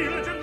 gentile,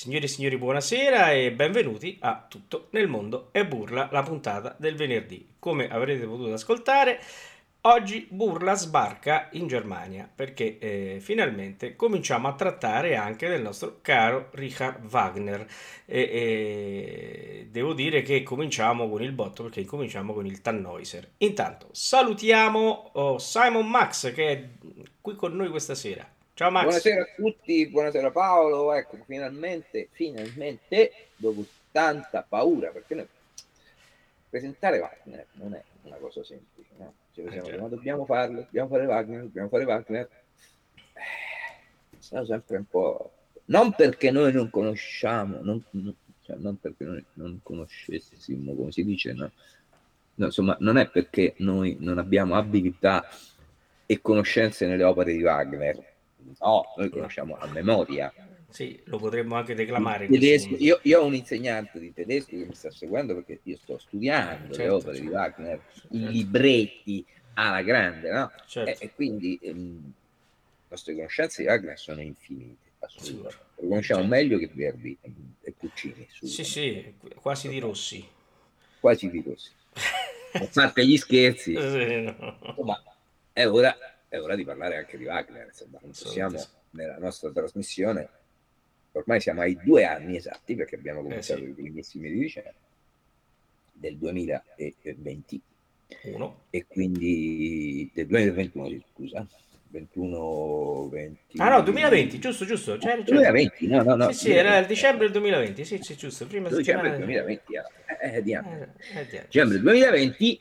Signori e signori, buonasera e benvenuti a Tutto nel mondo e burla, la puntata del venerdì. Come avrete potuto ascoltare, oggi Burla sbarca in Germania perché eh, finalmente cominciamo a trattare anche del nostro caro Richard Wagner. E, e devo dire che cominciamo con il botto perché cominciamo con il Tannhäuser. Intanto salutiamo oh, Simon Max che è qui con noi questa sera. Ciao Max. Buonasera a tutti, buonasera Paolo. Ecco, finalmente, finalmente, dopo tanta paura, perché noi presentare Wagner non è una cosa semplice, no? Cioè, eh, siamo, ma dobbiamo farlo, dobbiamo fare Wagner, dobbiamo fare Wagner. Eh, siamo sempre un po'... Non perché noi non conosciamo, non, cioè, non perché noi non conoscessimo, come si dice, no? no? insomma, non è perché noi non abbiamo abilità e conoscenze nelle opere di Wagner, No, noi conosciamo a memoria. Sì, lo potremmo anche declamare. Tedesco, io, io, ho un insegnante di tedesco che mi sta seguendo perché io sto studiando certo, le opere certo. di Wagner, certo. i libretti alla grande, no? Certo. E, e, quindi ehm, le nostre conoscenze di Wagner sono infinite, assolutamente. Lo conosciamo certo. meglio che Verdi e Puccini. Sì, sì, quasi di Rossi. Quasi di Rossi. A parte gli scherzi, sì, no. insomma, è ora è ora di parlare anche di Wagner. Insomma, siamo nella nostra trasmissione, ormai siamo ai due anni esatti perché abbiamo cominciato eh sì. i primissimi di dicembre del 2020 Uno. e quindi del 2021, scusa. 21, 20. Ah no, 2020, giusto, giusto. C'era, c'era. 2020, no, no, no. Sì, sì, era il dicembre del 2020, sì, sì, giusto. Prima dicembre del 2020, eh, eh, anno. Eh, eh, dicembre del 2020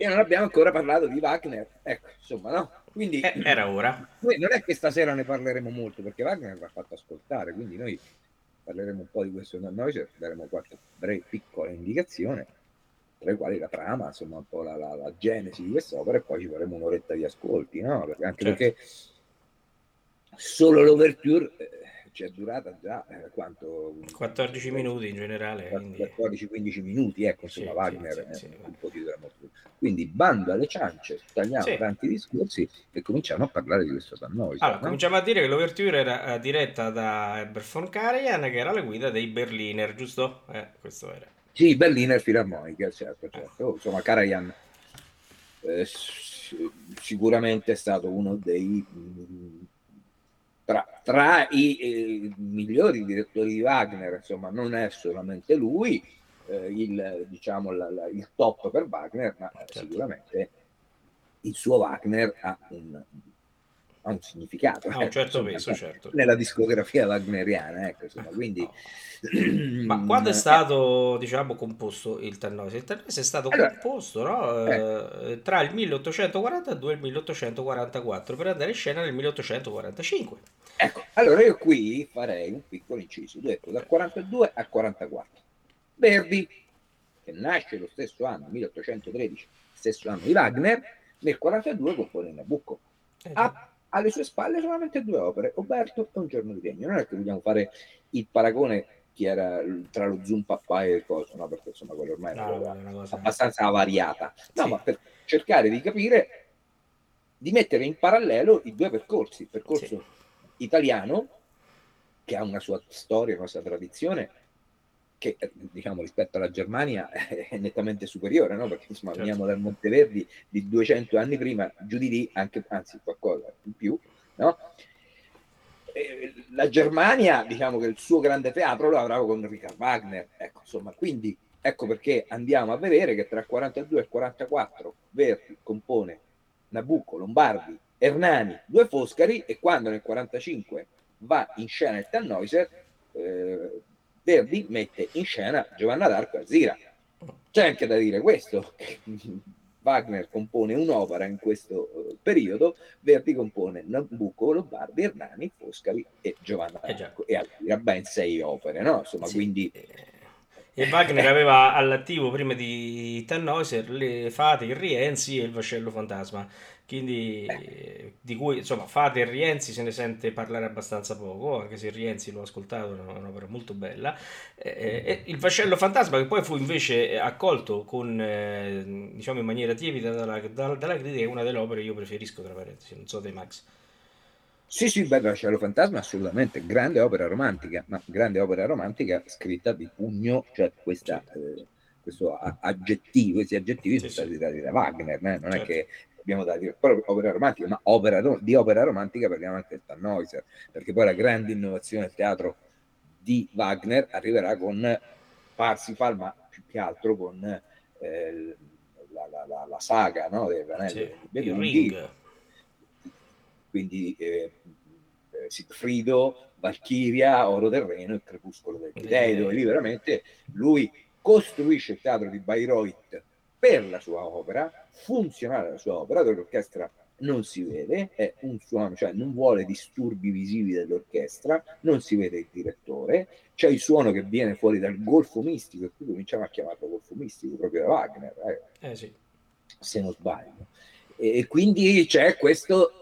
e non abbiamo ancora parlato di Wagner. Ecco, insomma, no? Quindi eh, era ora. Non è che stasera ne parleremo molto perché Wagner va fatto ascoltare, quindi noi parleremo un po' di questo da noi, daremo qualche breve piccola indicazione, tra le quali la trama, insomma, un po' la, la, la genesi di quest'opera e poi ci faremo un'oretta di ascolti, no? Perché, anche certo. perché solo l'overture eh, ci è durata già eh, quanto? 14 minuti in generale 14-15 minuti ecco insomma sì, Wagner sì, sì, un po' della molto quindi bando alle ciance tagliamo tanti discorsi e cominciamo a parlare di questo Tannois allora no? cominciamo a dire che l'Overture era uh, diretta da Herbert von Karajan che era la guida dei Berliner giusto? Eh, questo era. Sì Berliner Filarmonica certo certo. Oh, insomma Karajan eh, sicuramente è stato uno dei mh, tra, tra i eh, migliori direttori di Wagner, insomma, non è solamente lui eh, il, diciamo, la, la, il top per Wagner, ma certo. sicuramente il suo Wagner ha un, ha un significato. Ha un certo peso, certo. Nella discografia wagneriana, ecco, insomma, quindi... Ma quando è stato, diciamo, composto il Tannhäuser? Il Tannhäuser è stato allora, composto no? eh. eh tra il 1842 e il 1844 per andare in scena nel 1845. Ecco, allora io qui farei un piccolo inciso, detto dal 42 al 44. Verdi, che nasce lo stesso anno, 1813, stesso anno di Wagner, nel 42 compone Nabucco. Eh, ha alle sue spalle solamente due opere, Oberto e Un giorno di regno. Non è che vogliamo fare il paragone chi era tra lo zoom papà e il coso, no? Perché insomma quello ormai è una, no, cosa, una cosa abbastanza avariata. No, sì. ma per cercare di capire, di mettere in parallelo i due percorsi, il percorso sì. italiano, che ha una sua storia, una sua tradizione, che diciamo rispetto alla Germania è nettamente superiore, no? perché insomma certo. veniamo dal Monteverdi di 200 anni prima, giù di lì, anche, anzi qualcosa in più, no? la Germania, diciamo che il suo grande teatro lo avrà con Richard Wagner, ecco, insomma, quindi ecco perché andiamo a vedere che tra il 42 e il 44 Verdi compone Nabucco, Lombardi, Ernani, due Foscari e quando nel 45 va in scena il Tannhäuser eh, Verdi mette in scena Giovanna d'Arco e Zira. C'è anche da dire questo, Wagner compone un'opera in questo uh, periodo, Verdi compone Nabucco, Lombardi, Hernani, Foscari e Giovanna eh d'Arco e Alzira, ben sei opere, no? Insomma, sì. quindi... E Wagner aveva all'attivo prima di Tannhäuser le fate, il Rienzi e il Vascello Fantasma quindi di cui insomma Fate e Rienzi se ne sente parlare abbastanza poco anche se Rienzi l'ho ascoltato è un'opera molto bella. Eh, eh, il Vascello Fantasma che poi fu invece accolto con eh, diciamo in maniera tiepida dalla, dalla, dalla critica è una delle opere che io preferisco tra parentesi non so te Max. Sì, sì, beh, Cielo Fantasma assolutamente, grande opera romantica, ma grande opera romantica scritta di pugno, cioè questa, eh, questo aggettivo, questi aggettivi sì, sono stati dati da Wagner, eh? non certo. è che abbiamo dato proprio opera romantica, ma opera, di opera romantica parliamo anche del Tannhäuser, perché poi la grande innovazione del teatro di Wagner arriverà con Parsifal, ma più che altro con eh, la, la, la, la, saga no, del Sì, il ring. Quindi eh, eh, Sigfrido, Valchiria, Oro del Reno e Crepuscolo del Dei, dove lì veramente lui costruisce il teatro di Bayreuth per la sua opera, funzionale la sua opera, dove l'orchestra non si vede, è un suono, cioè non vuole disturbi visivi dell'orchestra, non si vede il direttore, c'è il suono che viene fuori dal golfo mistico, e qui cominciamo a chiamarlo golfo mistico proprio da Wagner, eh. Eh sì. se non sbaglio. E quindi c'è questo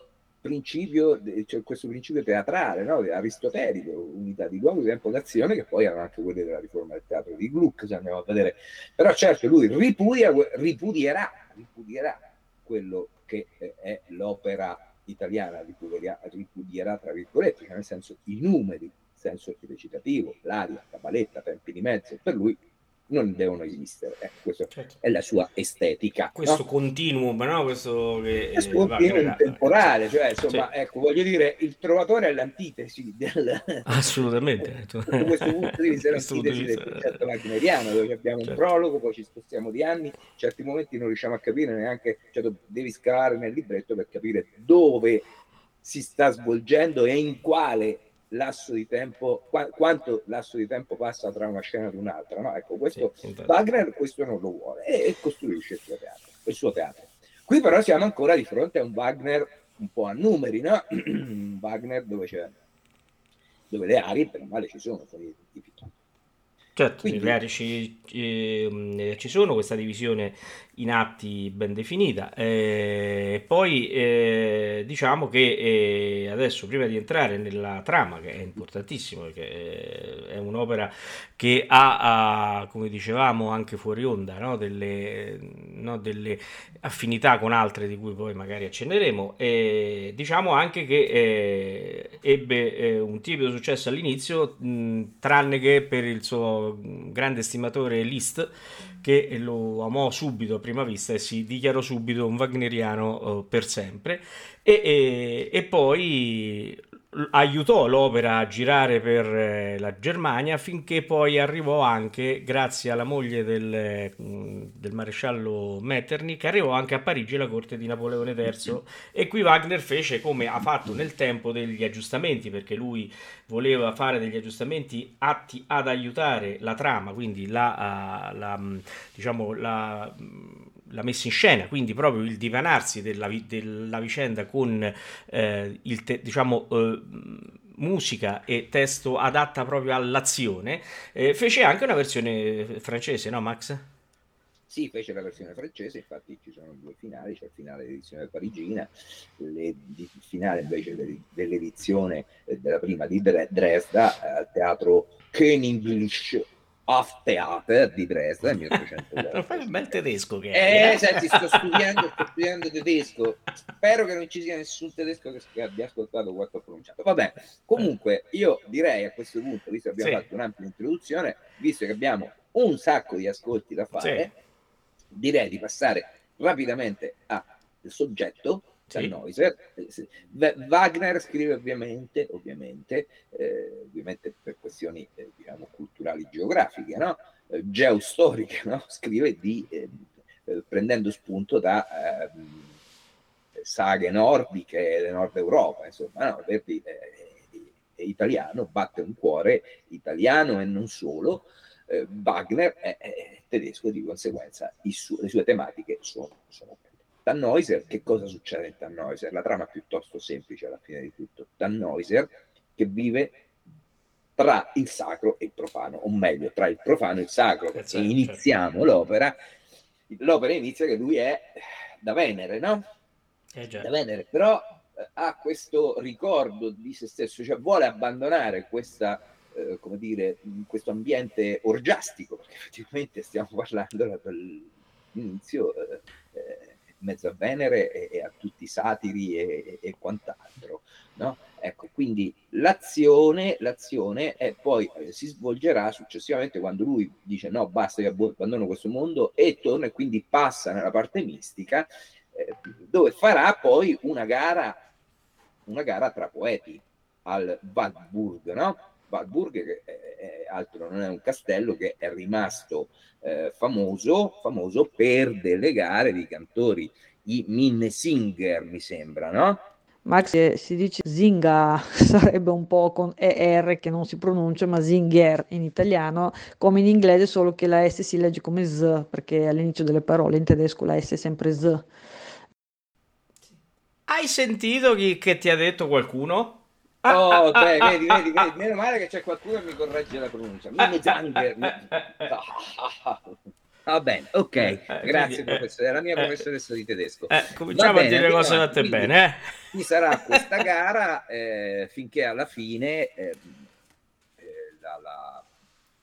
principio, cioè questo principio teatrale, no? aristotelico, unità di luogo, tempo d'azione, che poi erano anche quelle della riforma del teatro di Gluck, se andiamo a vedere. Però certo lui ripudia, ripudierà, ripudierà quello che è l'opera italiana, ripudierà, ripudierà tra virgolette, cioè nel senso i numeri, senso recitativo, l'aria, la baletta, tempi di mezzo, per lui non devono esistere. Eh, questa certo. è la sua estetica. Questo no? continuum, no? Questo che questo continuum temporale, cioè insomma, sì. ecco, voglio dire, il trovatore è l'antitesi del... Assolutamente. da questo punto di vista è l'antitesi del concetto wagneriano, dove abbiamo certo. un prologo, poi ci spostiamo di anni, in certi momenti non riusciamo a capire neanche, cioè devi scavare nel libretto per capire dove si sta svolgendo e in quale lasso di tempo, qu- quanto lasso di tempo passa tra una scena ed un'altra. No? Ecco, questo, sì, Wagner questo non lo vuole e, e costruisce il suo, teatro, il suo teatro. Qui però siamo ancora di fronte a un Wagner un po' a numeri, no? un Wagner dove, c'è, dove le aree, per male ci sono, identificate. Certo, Quindi, le aree ci, eh, ci sono, questa divisione in atti ben definita. Eh, poi eh, diciamo che eh, adesso, prima di entrare nella trama, che è importantissimo, perché eh, è un'opera che ha, ha, come dicevamo anche fuori onda, no? Delle, no? delle, affinità con altre di cui poi magari accenneremo, e diciamo anche che eh, ebbe un timido successo all'inizio, mh, tranne che per il suo grande stimatore Liszt che lo amò subito prima vista e si dichiarò subito un wagneriano uh, per sempre. E, e, e, poi aiutò l'opera a girare per eh, la Germania finché poi arrivò anche, grazie alla moglie del, mm, del maresciallo Metternich, arrivò anche a Parigi la corte di Napoleone III e qui Wagner fece come ha fatto nel tempo degli aggiustamenti perché lui voleva fare degli aggiustamenti atti ad aiutare la trama, quindi la, la mm, diciamo la mm, la messa in scena, quindi proprio il divanarsi della, della vicenda con eh, il te, diciamo eh, musica e testo adatta proprio all'azione, eh, fece anche una versione francese, no Max? Sì, fece la versione francese, infatti ci sono due finali, c'è il finale dell'edizione parigina, le, il finale invece dell'edizione eh, della prima di Dresda eh, al teatro Königlich Off Theater di Dresda nel 1800. Fai un bel tedesco che è. Eh, senti, sto studiando, sto studiando tedesco. Spero che non ci sia nessun tedesco che abbia ascoltato quanto ho pronunciato. Vabbè, comunque io direi a questo punto, visto che abbiamo sì. fatto un'ampia introduzione, visto che abbiamo un sacco di ascolti da fare, sì. direi di passare rapidamente al soggetto Tannhäuser. Sì. Wagner scrive ovviamente, ovviamente, eh, ovviamente per questioni eh, diciamo, culturali geografiche, no? eh, geostoriche, no? scrive di, eh, eh, prendendo spunto da ehm, saghe nordiche del nord Europa, insomma, no? Verdi è, è italiano, batte un cuore italiano e non solo. Wagner è, è, tedesco, di conseguenza su- le sue tematiche sono, sono Tannhäuser, che cosa succede in Tannhäuser? La trama è piuttosto semplice alla fine di tutto. Tannhäuser che vive tra il sacro e il profano, o meglio, tra il profano e il sacro, perché certo, iniziamo certo. l'opera, l'opera inizia che lui è da Venere, no? Eh da Venere, però eh, ha questo ricordo di se stesso, cioè vuole abbandonare questa, eh, come dire, questo ambiente orgiastico, perché effettivamente stiamo parlando dall'inizio eh, eh mezzo a Venere e, e a tutti i satiri e, e quant'altro. No? È, quindi l'azione, l'azione è poi eh, si svolgerà successivamente quando lui dice no, basta che abbandono questo mondo e torna e quindi passa nella parte mistica eh, dove farà poi una gara, una gara tra poeti al Waldburg, no? Che è, è altro non è un castello che è rimasto eh, famoso, famoso per delle gare di cantori, i Minnesinger mi sembra, no? Max si dice Zinga, sarebbe un po' con ER che non si pronuncia, ma Zinger in italiano, come in inglese, solo che la S si legge come Z, perché all'inizio delle parole in tedesco la S è sempre Z. Hai sentito chi, che ti ha detto qualcuno? Oh, beh, vedi, vedi, vedi, meno male che c'è qualcuno che mi corregge la pronuncia. Minnesinger. Va bene, ok, eh, grazie quindi, professore, è la mia eh, professoressa di tedesco. Eh, cominciamo bene, a dire le cose fatte bene. Eh? Ci sarà questa gara eh, finché alla fine ehm, eh, la, la,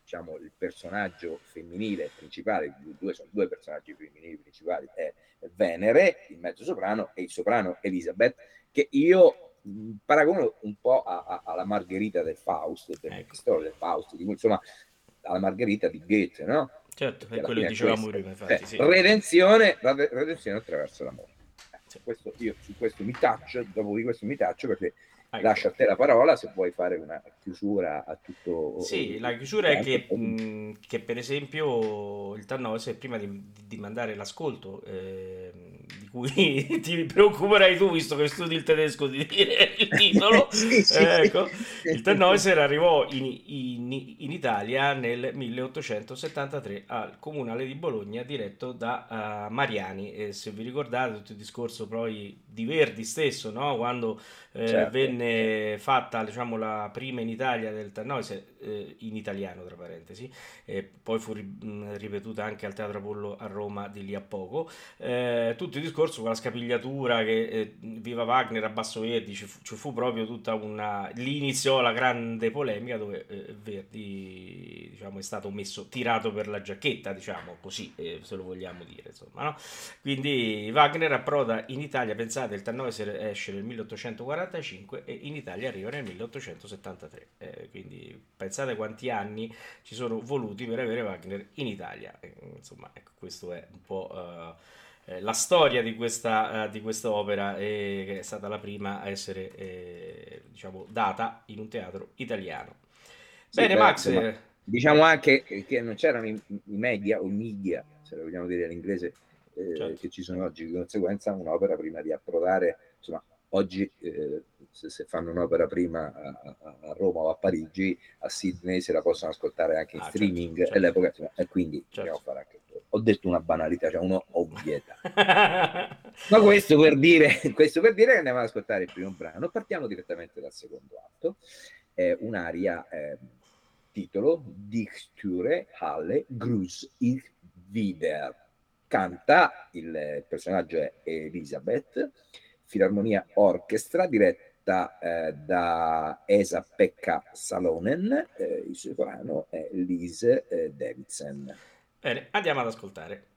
diciamo, il personaggio femminile principale, due, sono due personaggi femminili principali, è Venere, il mezzo soprano, e il soprano Elisabeth, che io paragono un po' a, a, alla Margherita del Faust, del ecco. storia del Faust, insomma, alla Margherita di Goethe, no? Certo, è quello che dicevamo prima, infatti, eh, sì. redenzione, redenzione attraverso l'amore. Eh, questo, io su questo mi taccio, dopo di questo mi taccio perché. Lascio a te la parola se vuoi fare una chiusura a tutto. Sì, la chiusura è che, mh, che, per esempio il Tannose prima di, di mandare l'ascolto eh, cui ti preoccuperai tu, visto che studi il tedesco, di dire il titolo. sì, sì, ecco. sì. Il Tannhäuser arrivò in, in, in, Italia nel 1873 al Comunale di Bologna, diretto da uh, Mariani. E se vi ricordate tutto il discorso poi di Verdi stesso, no? quando eh, certo. venne fatta diciamo, la prima in Italia del Tannhäuser, eh, in italiano tra parentesi, e poi fu ripetuta anche al Teatro Apollo a Roma di lì a poco. Eh, tutto il discorso con la scapigliatura che eh, Viva Wagner a Basso Verdi ci fu, ci fu, proprio tutta una... lì iniziò la grande polemica dove eh, Verdi diciamo, è stato messo, tirato per la giacchetta, diciamo così, eh, se lo vogliamo dire, insomma, no? Quindi Wagner approda in Italia, pensate, il Tannhäuser esce nel 1845 e in Italia arriva nel 1873, eh, quindi pensate quanti anni ci sono voluti per avere Wagner in Italia, eh, insomma, ecco, questo è un po'... Uh, eh, la storia di questa, uh, di questa opera, eh, che è stata la prima a essere eh, diciamo, data in un teatro italiano. Sì, Bene, beh, Max. Insomma, diciamo anche che non c'erano i, i, media o i media, se lo vogliamo dire in inglese, eh, certo. che ci sono oggi, di conseguenza un'opera prima di approdare, insomma, oggi eh, se, se, fanno un'opera prima a, a, Roma o a Parigi, a Sydney se la possono ascoltare anche in ah, certo, streaming certo, certo. all'epoca, insomma, e quindi certo. fare anche ho detto una banalità, cioè un'ovvietà. Ma questo per, dire, questo per dire che andiamo ad ascoltare il primo brano. Partiamo direttamente dal secondo atto. È un'aria, eh, titolo, Dichture Halle Grus ich wieder. Canta, il personaggio è Elisabeth, Filarmonia Orchestra, diretta eh, da Esa Pekka Salonen, eh, il soprano è Lise eh, Davidson. Bene, andiamo ad ascoltare.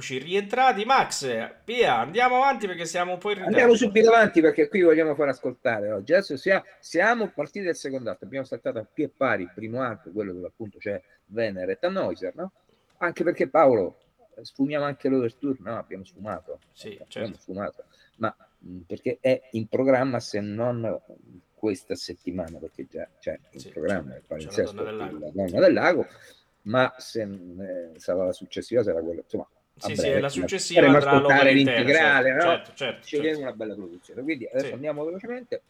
Eccoci rientrati. Max, via, andiamo avanti perché siamo un po' in ritardo. Andiamo subito avanti perché qui vogliamo far ascoltare oggi. Adesso siamo, siamo partiti del secondo atto, abbiamo saltato a più pari il primo atto, quello dove appunto c'è Venere e Tannhäuser, no? Anche perché Paolo, sfumiamo anche l'overture, no? Abbiamo sfumato. Sì, abbiamo certo. sfumato. Ma mh, perché è in programma se non questa settimana, perché già c'è in Sì, programma c'è- il c'è la Donna del Lago. della Donna del Lago, ma se eh, sarà la successiva, sarà quella, insomma, Sì, sì, breve, è la successiva andrà ascoltare l'integrale, certo, no? certo, certo, scegliere certo. una bella produzione. Quindi adesso Sì. andiamo velocemente.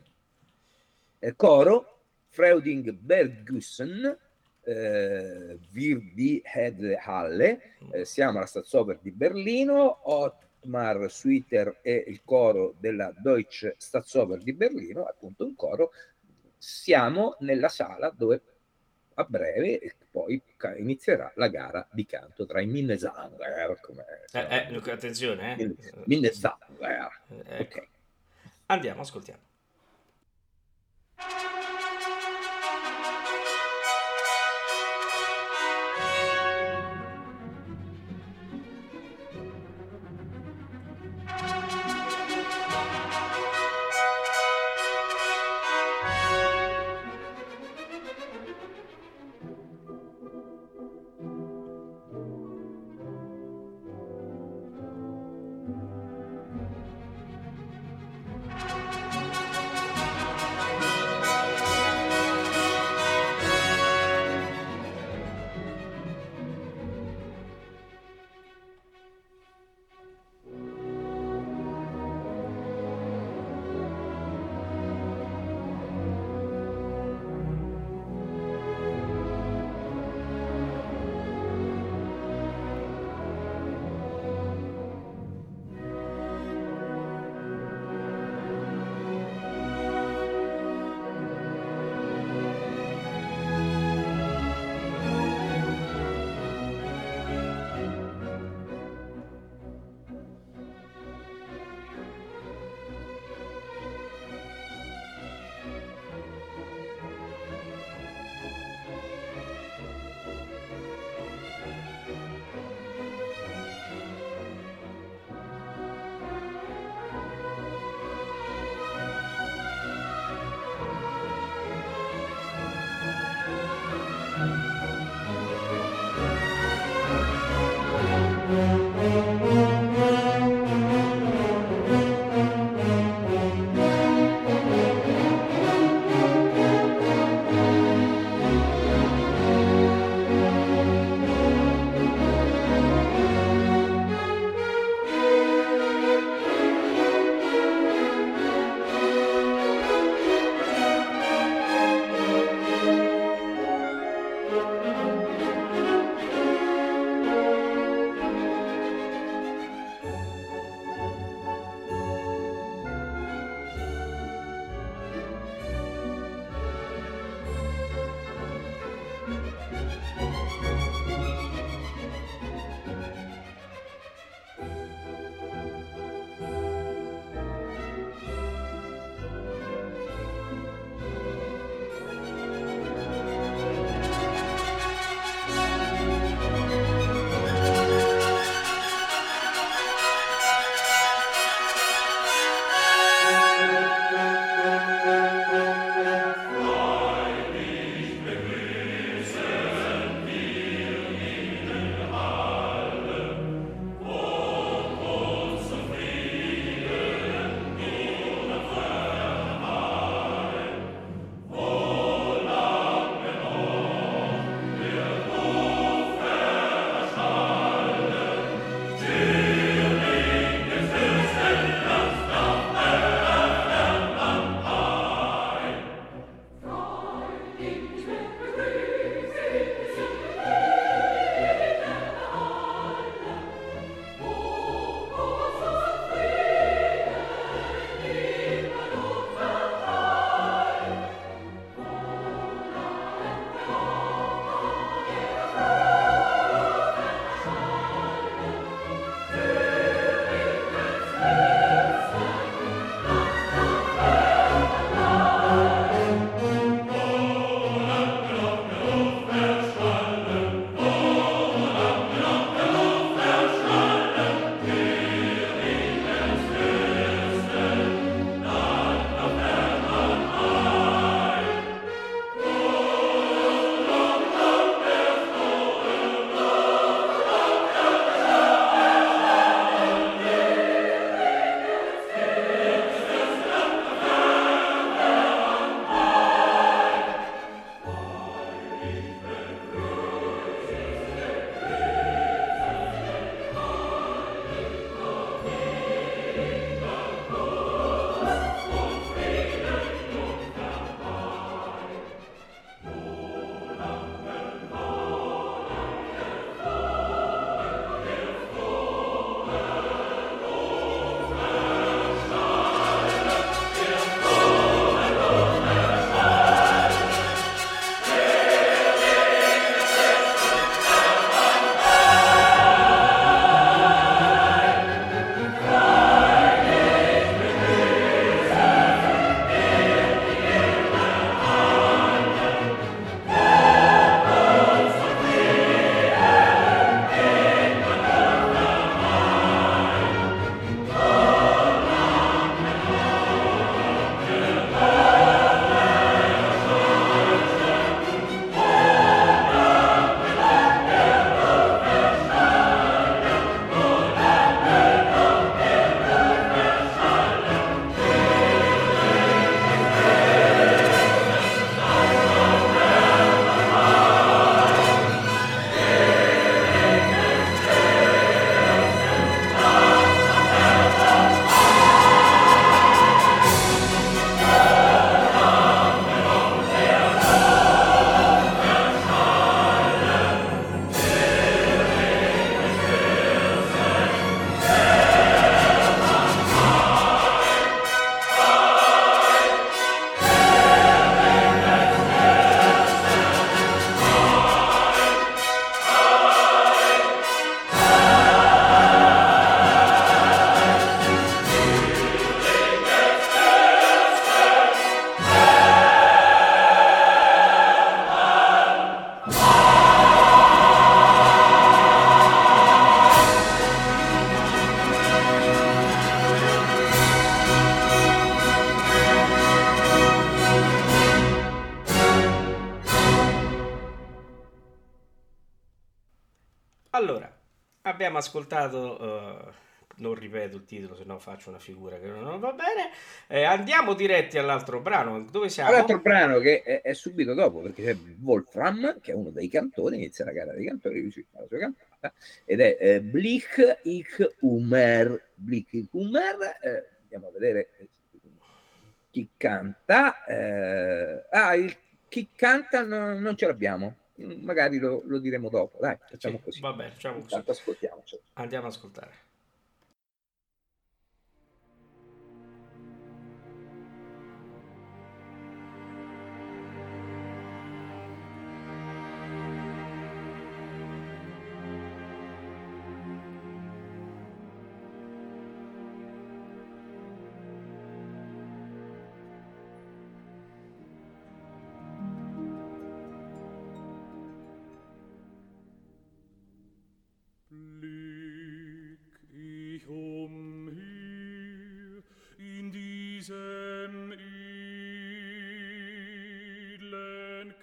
Eh, coro, Freuding Bergussen, eh, Wir die Head Halle, eh, siamo alla Staatsoper di Berlino, Ottmar Suiter e il coro della Deutsche Staatsoper di Berlino, appunto un coro, siamo nella sala dove a breve poi inizierà la gara di canto tra i Minnesanger, Eh, eh, attenzione, eh. Minnesanger. Eh, ecco. Ok. Andiamo, ascoltiamo. Abbiamo ascoltato, uh, non ripeto il titolo, se no faccio una figura che non va bene. Eh, andiamo diretti all'altro brano. Dove siamo? L'altro brano che è, è, subito dopo, perché c'è Wolfram, che è uno dei cantori, inizia la gara dei cantori, lui la sua cantata, ed è eh, Blich ich Umer. Blich ich Umer, eh, andiamo a vedere chi canta. Eh, ah, il, chi canta no, non ce l'abbiamo magari lo, lo, diremo dopo. Dai, facciamo sì, così. Va bene, facciamo così. Intanto ascoltiamoci. Andiamo ad ascoltare.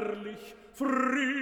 herrlich, friedlich,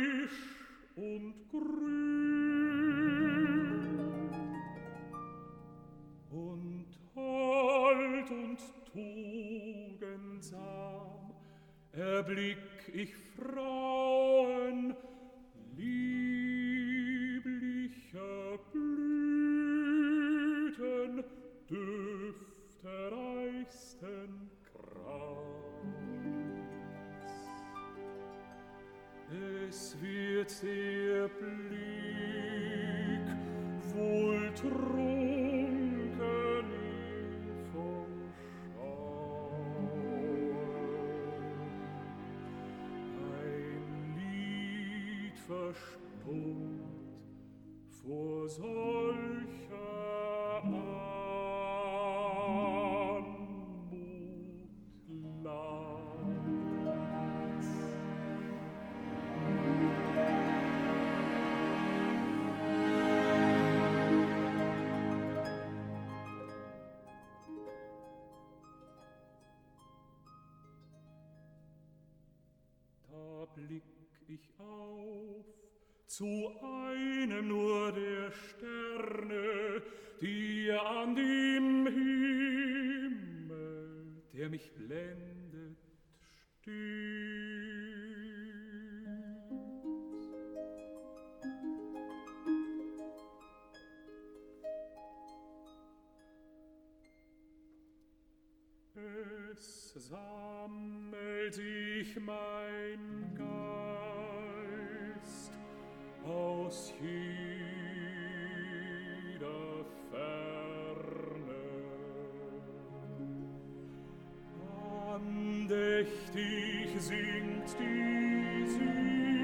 zu einem nur der Sterne, die an dem Himmel, der mich blendet, steht. Es sammelt sich mein andächtig singt die Süd.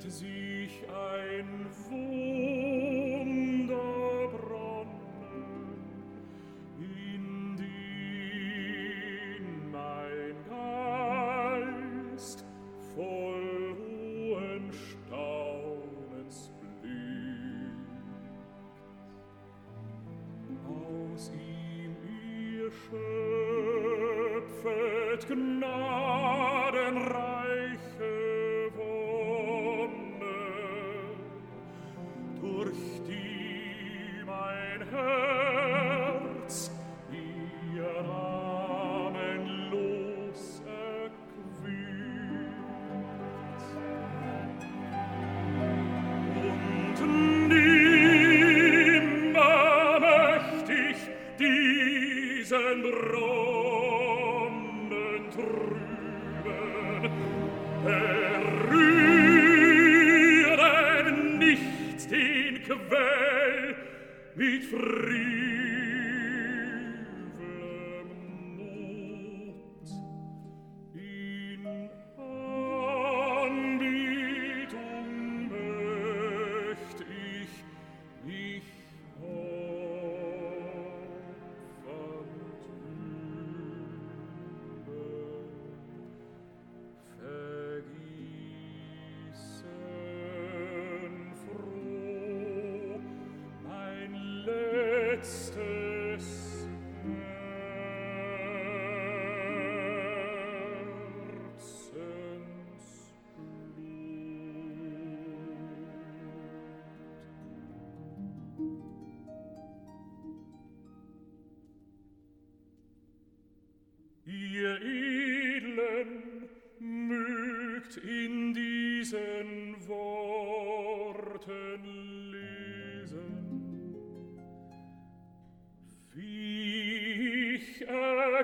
To you.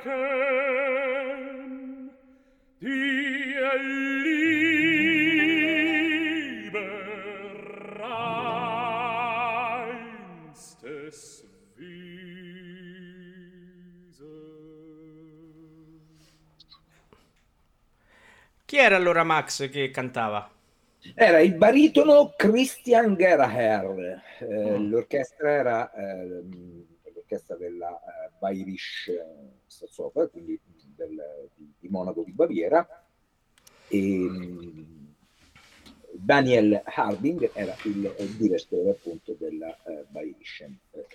Chi era allora Max che cantava? Era il baritono Christian Geraher, eh, mm. l'orchestra era eh, l'orchestra della eh, Bayerisch Staatsoper, quindi del, di, Monaco di Baviera, e mm, Daniel Harding era il, il direttore appunto della eh, Bayerisch. Eh,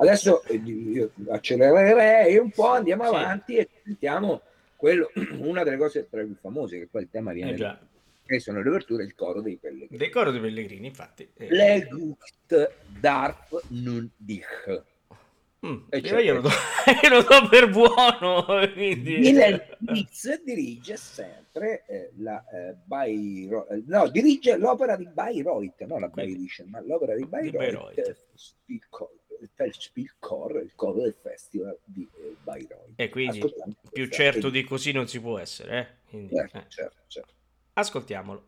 Adesso eh, io accelererei un po', andiamo sì. avanti e sentiamo quello, una delle cose tra le più famose, che poi il tema viene eh che sono le aperture, il coro dei pellegrini. Del coro dei pellegrini, infatti. Eh. Le Gucht darf nun. Mm, cioè, io, lo do, io, lo do, per buono. Quindi... Il Blitz dirige sempre eh, la eh, Bayreuth, eh, no, dirige l'opera di Bayreuth, non la Bayreuth, ma l'opera di Bayreuth, di Bayreuth il Spielchor, il coro del festival di eh, Bayreuth. E quindi più certo di così non si può essere. Eh? Quindi, certo, eh. certo, certo. Ascoltiamolo.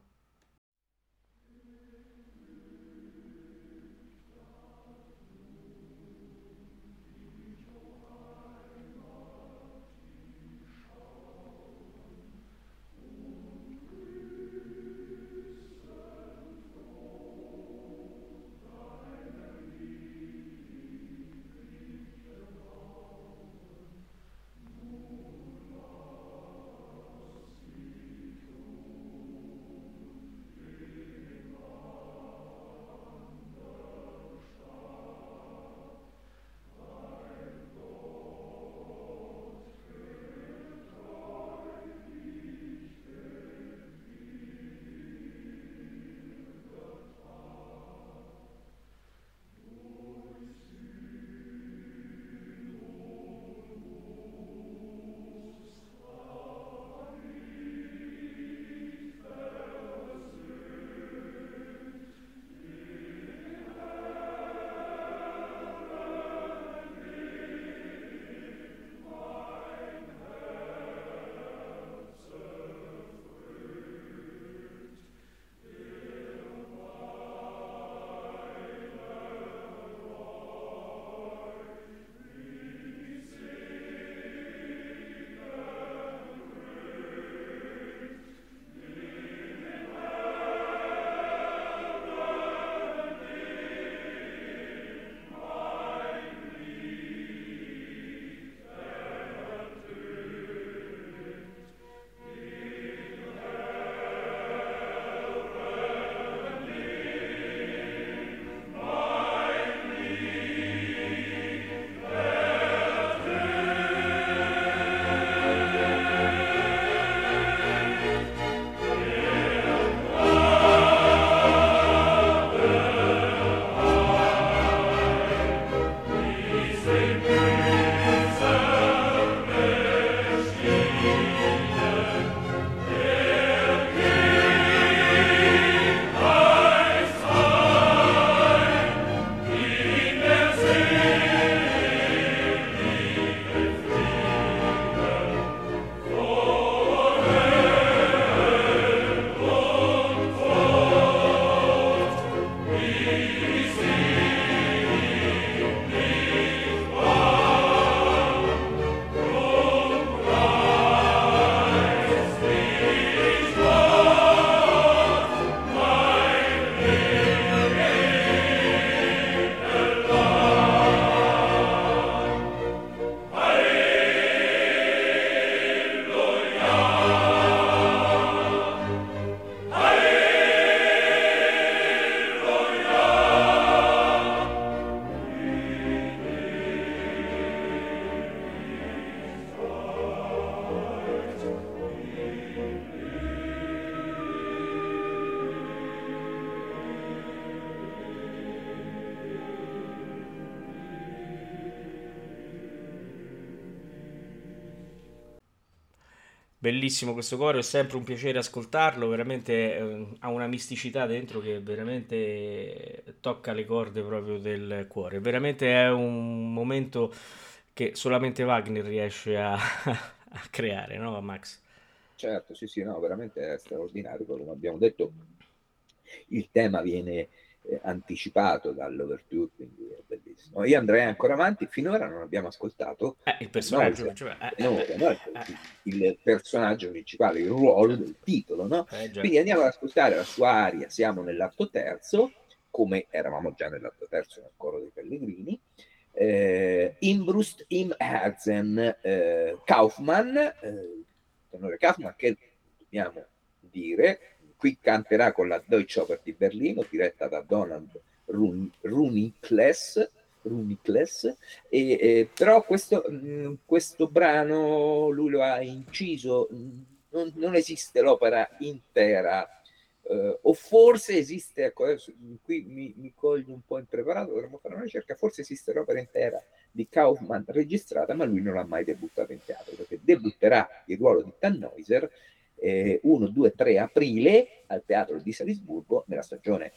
Bellissimo questo coro, è sempre un piacere ascoltarlo, veramente eh, ha una misticità dentro che veramente tocca le corde proprio del cuore. Veramente è un momento che solamente Wagner riesce a, a creare, no Max? Certo, sì, sì, no, veramente è straordinario, come abbiamo detto, il tema viene eh, anticipato dall'overture, quindi è bellissimo. Io andrei ancora avanti, finora non abbiamo ascoltato eh, il personaggio no, cioè, eh, no, no, il personaggio principale, il ruolo del titolo, no? Eh, quindi andiamo ad ascoltare la sua aria, siamo nell'atto terzo, come eravamo già nell'atto terzo nel coro dei Pellegrini, eh, Imbrust im Herzen eh, Kaufmann, eh, tenore Kaufmann che dobbiamo dire qui canterà con la Deutsche Oper di Berlino diretta da Donald Runikles Runikles e, e, però questo, mh, questo brano lui lo ha inciso non, non esiste l'opera intera. Uh, o forse esiste, ecco, qui mi, mi, coglio un po' impreparato, dovremmo fare una ricerca, forse esiste l'opera intera di Kaufmann registrata, ma lui non l'ha mai debuttata in teatro, perché debutterà il ruolo di Tannhäuser eh, 1, 2, 3 aprile al Teatro di Salisburgo nella stagione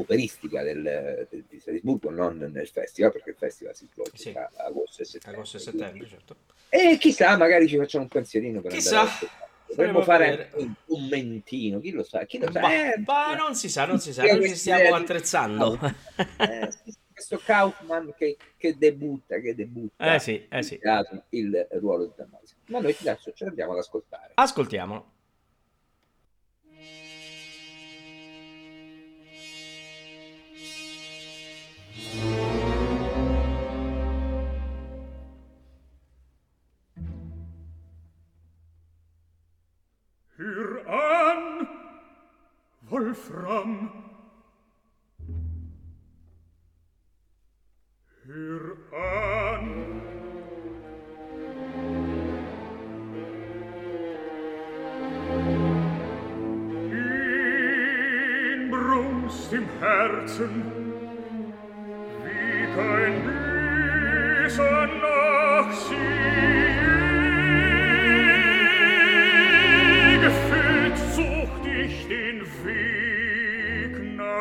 operistica del, del, di Salisburgo, non nel festival, perché il festival si svolge sì. a agosto e settembre. Agosto e settembre, certo. E chissà, magari ci facciamo un pensierino per chissà. andare Dovremmo fare un commentino, chi lo sa? Chi lo sa? Ma, eh, ma non si sa, non si sa, noi ci stiamo attrezzando. Eh, questo Kaufman che, che, debutta, che debutta eh sì, eh sì. il ruolo di Damaso. Ma noi adesso ce l'andiamo ad ascoltare. Ascoltiamolo. wolfram hör an in brunst im herzen wie kein böser nachsieg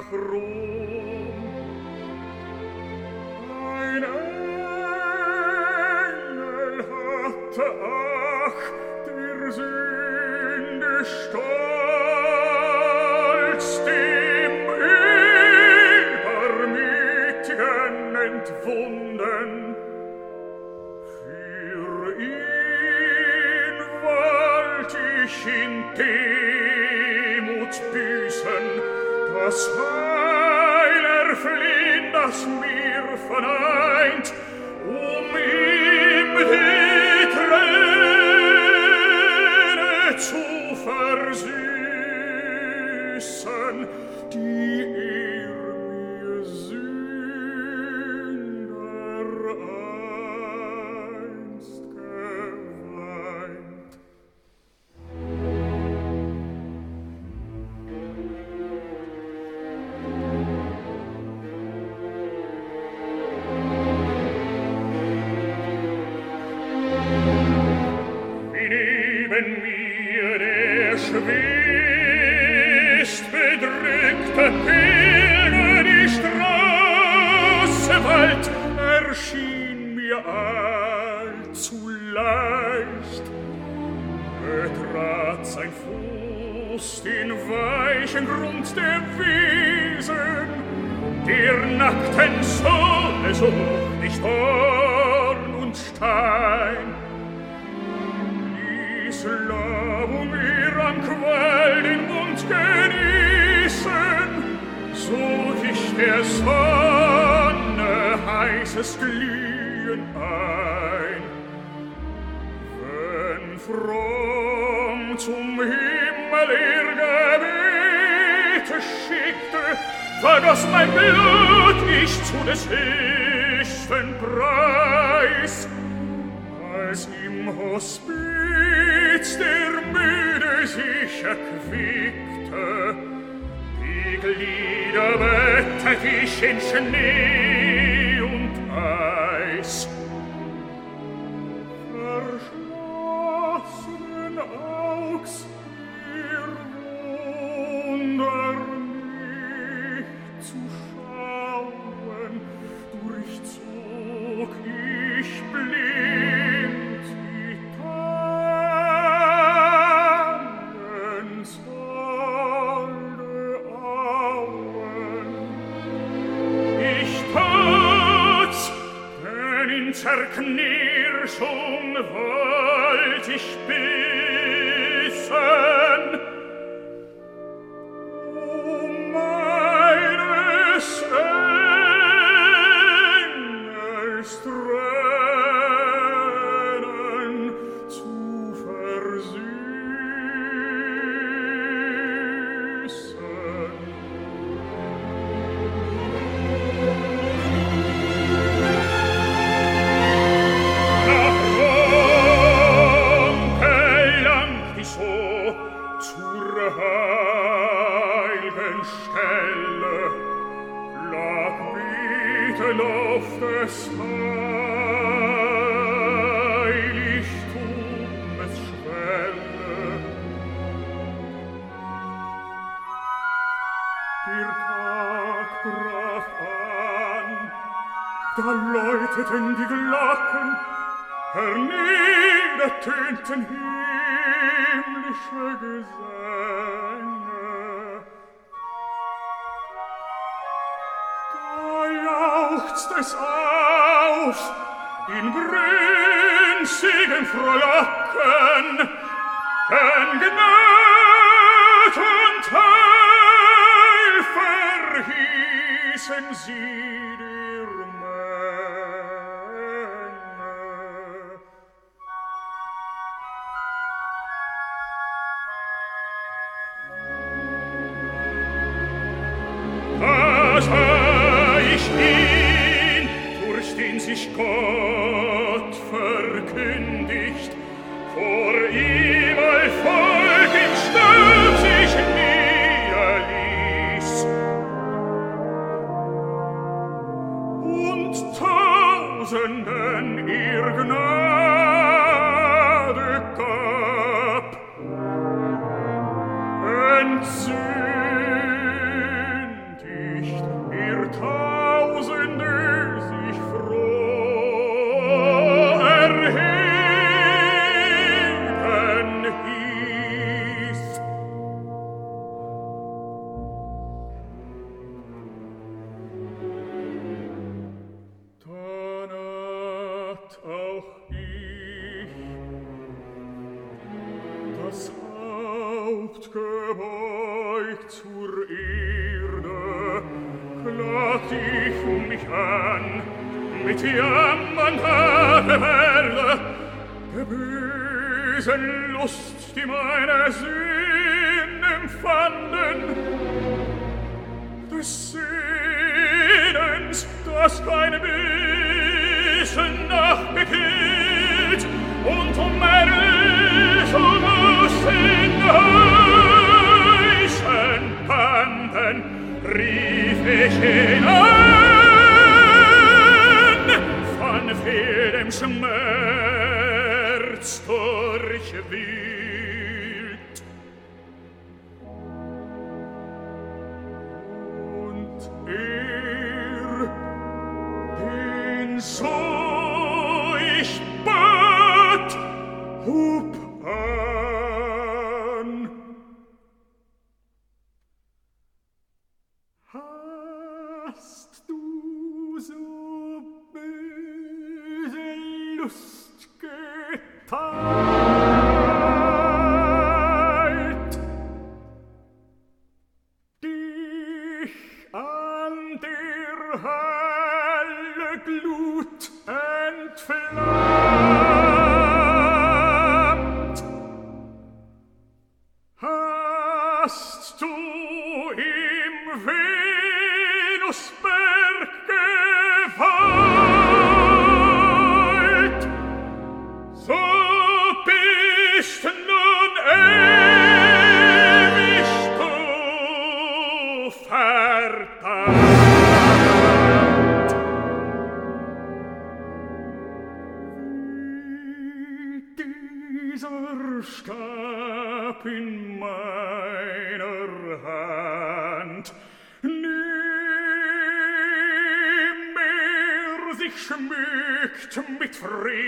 cruel. dass mein Blut ich zu des Echten preis, als im Hospiz der Müde sich erquickte, die Glieder bettet ich in Schnee und Eis, Welten himmlische Gesänge. Da jauchzt es auf in grünstigen Frohlocken, den Gnöten Teil verhießen sie. mich mit jammern harte werde, der bösen Lust, die meine Sünden empfanden des Sehnens, das keine Bisschen nachgekehlt und um Erlösung aus den Heischen panden rief ich hinaus jedem Schmerz durch wir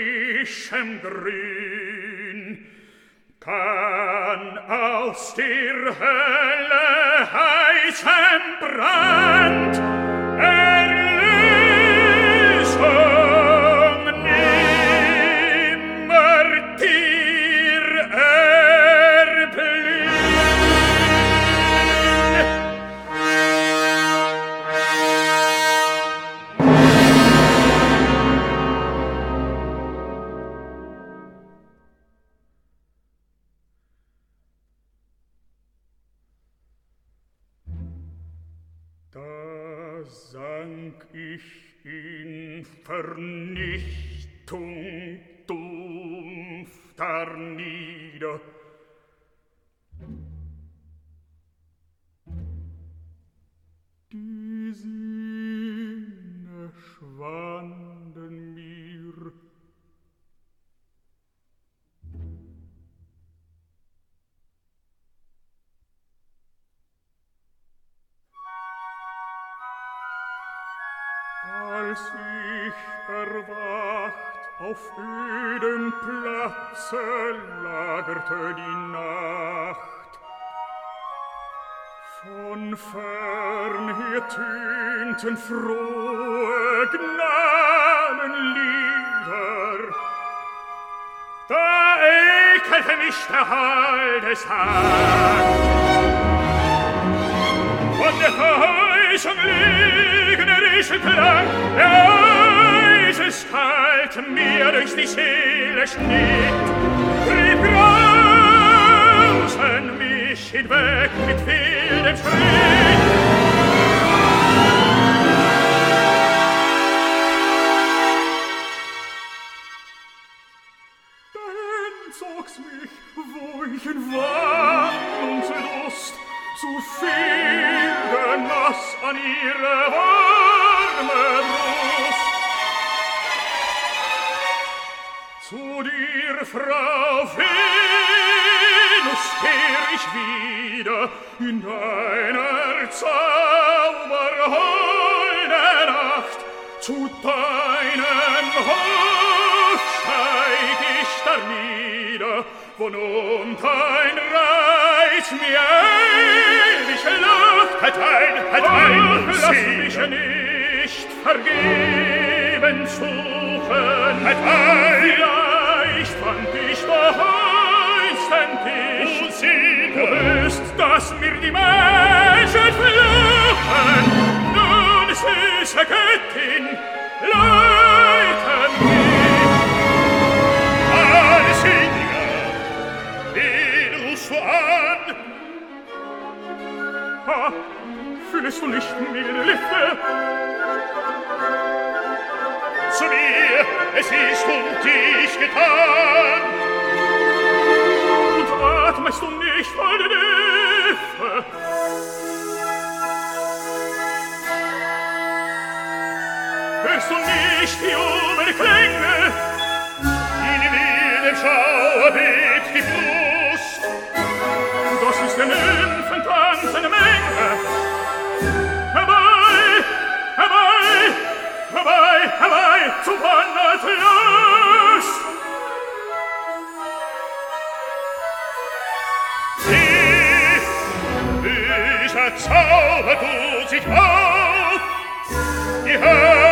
frischem Grün kann aus dir Hölle heißem Brand. tönen frohe Gnadenlieder. Da ekelte er mich der Hall des Von der Verheißung liegen der klang, der Eises mir durch die Seele schnitt. Trieb grausen mich hinweg mit wildem Schritt, Zu dir, Frau Venus, kehr ich wieder in deiner zauberholde Nacht. Zu deinem Hof steig ich darnieder, wo nun dein Reiz mir ewig lacht. Halt ein, halt ein, Ach, lass mich nicht vergeben suchen, halt ein, ich daheim stand ich dass mir die Menschen fluchen. Nun, süße Göttin, leiten mich. Allsinniger, wen rufst du an? Ha, fühlst du nicht meine Lüfte? Zu mir, es ist um dich getan atmest du nicht voll der Hilfe? Hörst du nicht die obere Klänge? In wildem Schauer bebt die Brust. Das ist der Nymphentanz eine Menge. Herbei, herbei, herbei, herbei, zum Wandertrium! der Zauber tut sich auf, die Hölle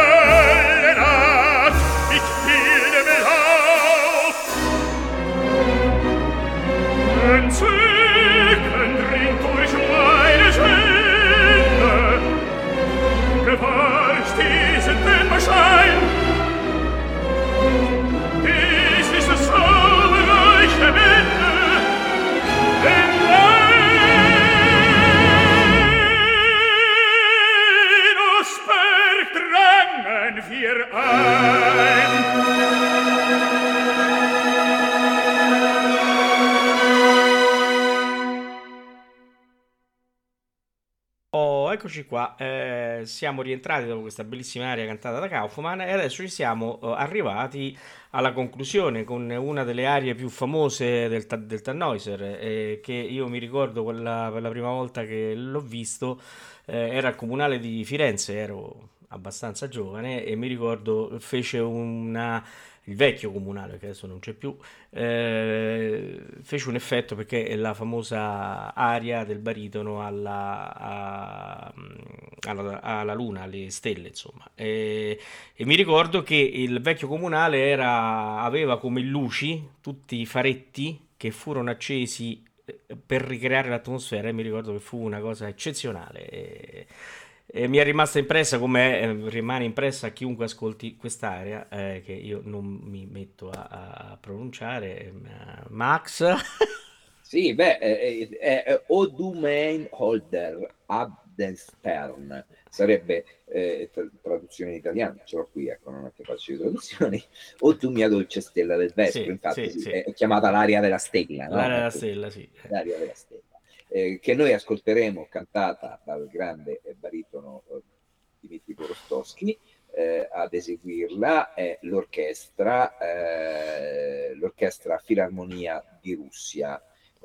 eccoci qua, eh, siamo rientrati dopo questa bellissima aria cantata da Kaufmann e adesso ci siamo eh, arrivati alla conclusione con una delle arie più famose del, del Tannhäuser, eh, che io mi ricordo quella, per la prima volta che l'ho visto, eh, era al Comunale di Firenze, ero abbastanza giovane e mi ricordo fece una... il vecchio comunale, che adesso non c'è più, eh, fece un effetto perché è la famosa aria del baritono alla, a- alla, alla luna, alle stelle, insomma. E, e mi ricordo che il vecchio comunale era, aveva come luci tutti i faretti che furono accesi eh, per ricreare l'atmosfera e mi ricordo che fu una cosa eccezionale. E, e mi è rimasta impressa come eh, rimane impressa a chiunque ascolti quest'area, eh, che io non mi metto a, a pronunciare. eh, Max? Sì, beh, è, è, è O Domain Holder, Ab Guildenstern, sarebbe eh, traduzione in italiano, ce l'ho qui, ecco, non è che faccio le traduzioni, o tu mia dolce stella del Vespo, Sì, infatti sì, sì, è chiamata l'aria della stella, no? L'area della Ecco, stella, sì. l'aria della stella, eh, che noi ascolteremo cantata dal grande baritono eh, Dimitri Korostowski, eh, ad eseguirla è l'orchestra, eh, l'orchestra Filarmonia di Russia.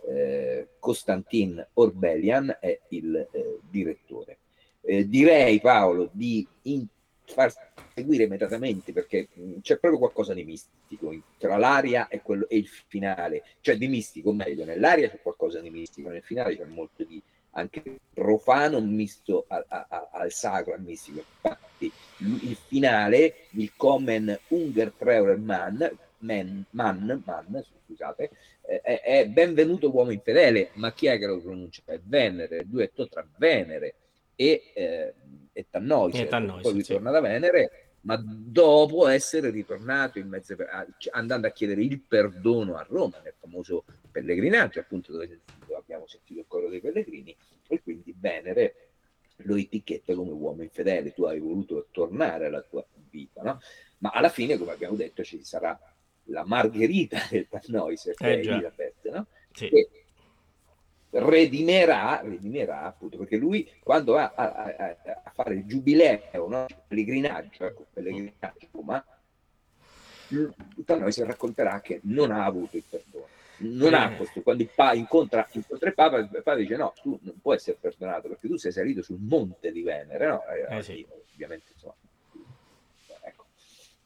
Eh, Konstantin Orbelian è il eh, direttore. Eh, direi Paolo di in- far seguire immediatamente perché mh, c'è proprio qualcosa di mistico tra l'aria e, quello, e il finale, cioè di mistico meglio, nell'aria c'è qualcosa di mistico, nel finale c'è molto di anche profano misto a- a- a- al sacro, al mistico. Infatti il finale, il Komen Unger Treuer Mann, man, man, man, scusate, eh, è, è benvenuto uomo infedele, ma chi è che lo pronuncia? È Venere, il duetto tra Venere e, eh, e Tannoise, E Tannoise, poi sì. ritorna da Venere, ma dopo essere ritornato in mezzo a- andando a chiedere il perdono a Roma nel famoso pellegrinaggio, appunto dove, abbiamo sentito il coro dei pellegrini, e quindi Venere lo etichetta come uomo infedele, tu hai voluto tornare alla tua vita, no? Ma alla fine, come abbiamo detto, ci sarà la Margherita del Tannoise, che Eh, è. Elisabeth, no? Sì. che redimerà, redimerà appunto perché lui quando va a, a- a- fare il giubileo, no? il pellegrinaggio, ecco, pellegrinaggio a Roma, tutta noi si racconterà che non ha avuto il perdono. Non ha Eh. questo, quando il pa- incontra, incontra il Papa, il Papa dice no, tu non puoi essere perdonato perché tu sei salito sul monte di Venere, no? Eh, Eh, sì. Ovviamente, insomma,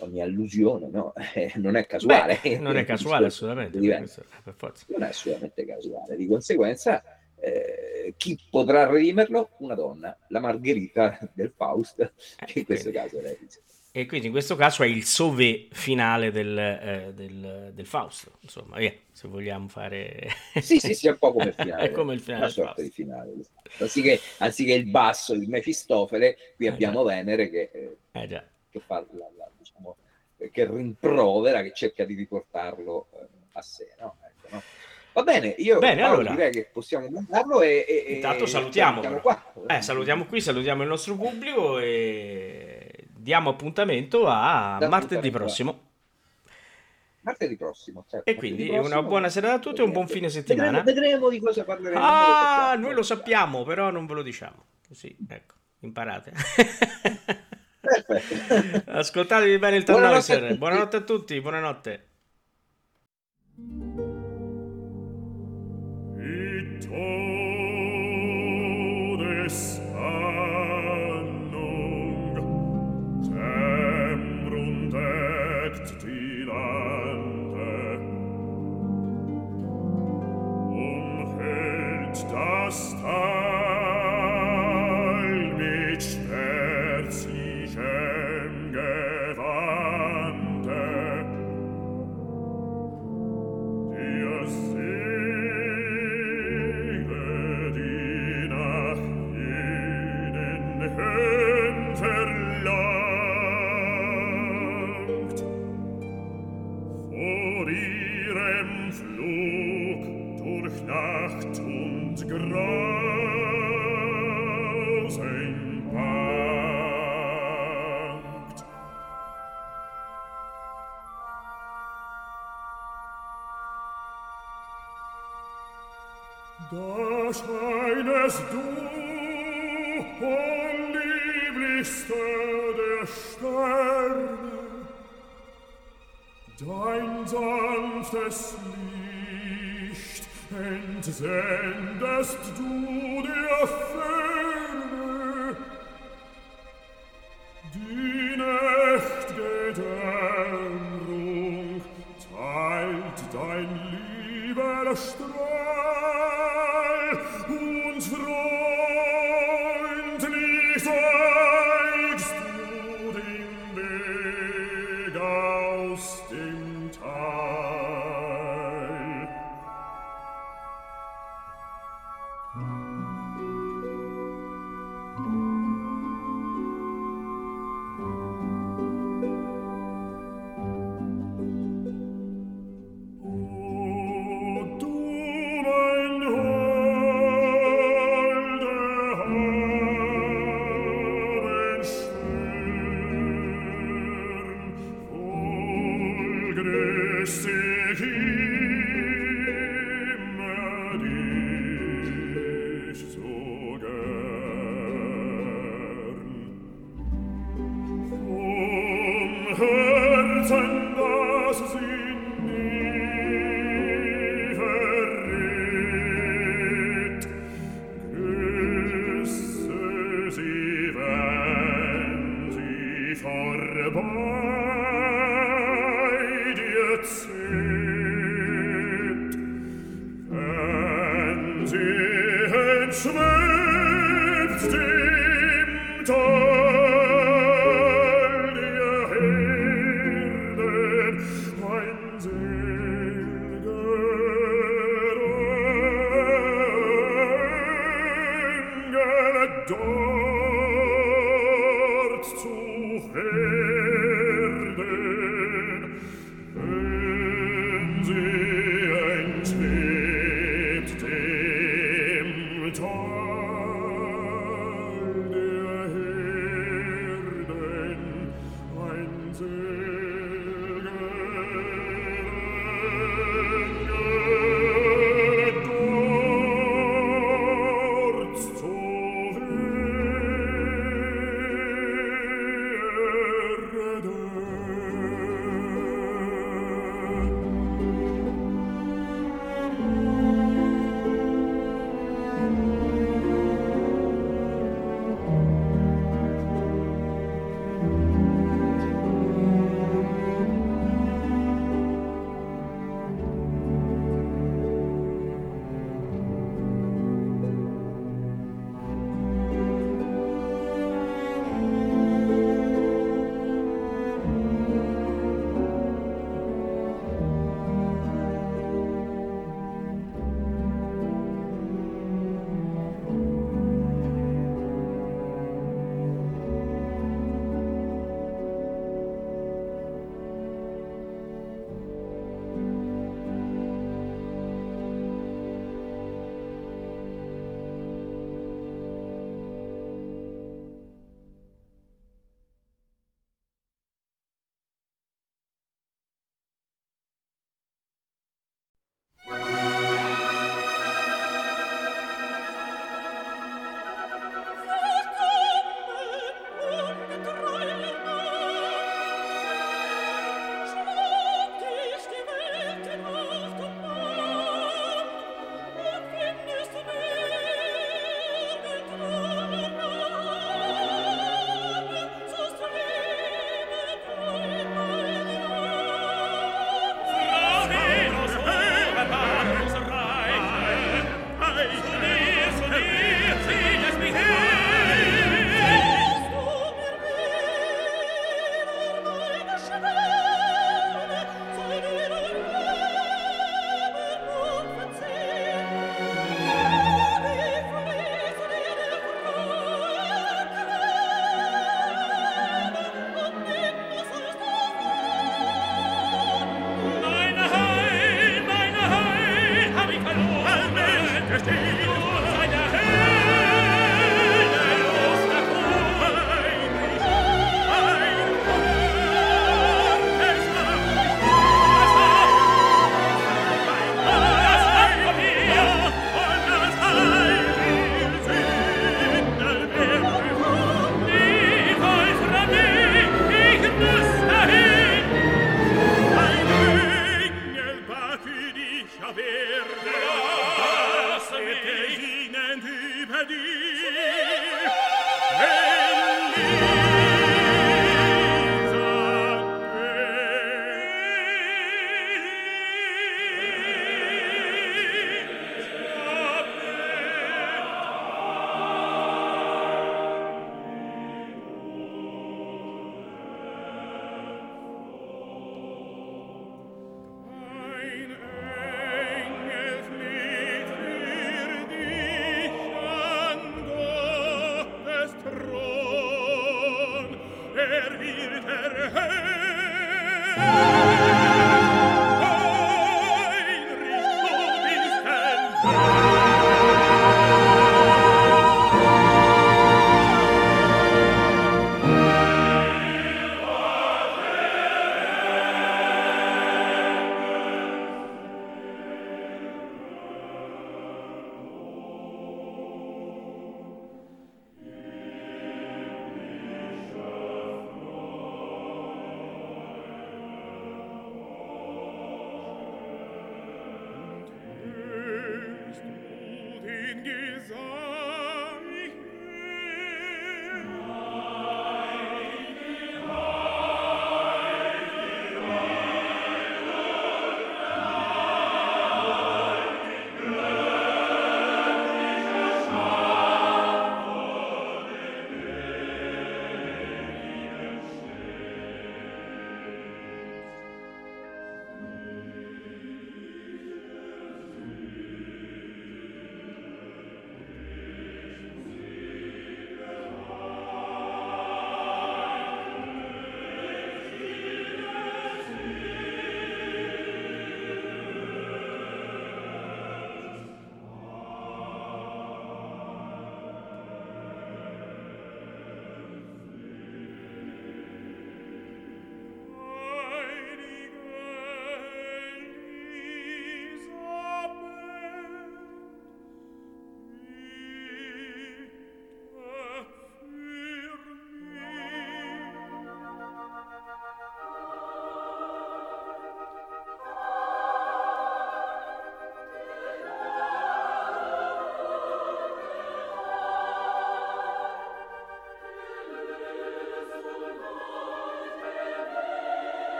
ogni allusione no? Eh, non è casuale. Beh, non è casuale assolutamente. Questo, per forza. non è assolutamente casuale. Di conseguenza, eh, chi potrà redimerlo? Una donna, la Margherita del Faust, che in questo caso è lei. E quindi in questo caso è il sauvé finale del, eh, del, del Fausto, insomma, via, se vogliamo fare... Sì, sì, sì, è un po' come il finale. È come il finale Una sorta di finale. Anziché, anziché il basso, il Mefistofele, qui Eh, abbiamo Venere che, eh, Eh già. Che fa la, la- diciamo, che rimprovera, che cerca di riportarlo eh, a sé. no? Ecco, no? Va bene, io Bene, Paolo, allora. direi che possiamo mandarlo e, e- Intanto salutiamo. Eh, salutiamo qui, salutiamo il nostro pubblico e diamo appuntamento a Da martedì prossimo. Martedì prossimo. certo, E martedì quindi prossimo. una buona serata a tutti e un buon fine Vedremo- settimana. Vedremo, di cosa parleremo. Ah, noi lo sappiamo, però non ve lo diciamo. Così, ecco, imparate. Perfetto. Ascoltatevi bene il Buonanotte a Tannoiser. tutti. Buonanotte a tutti, buonanotte. Et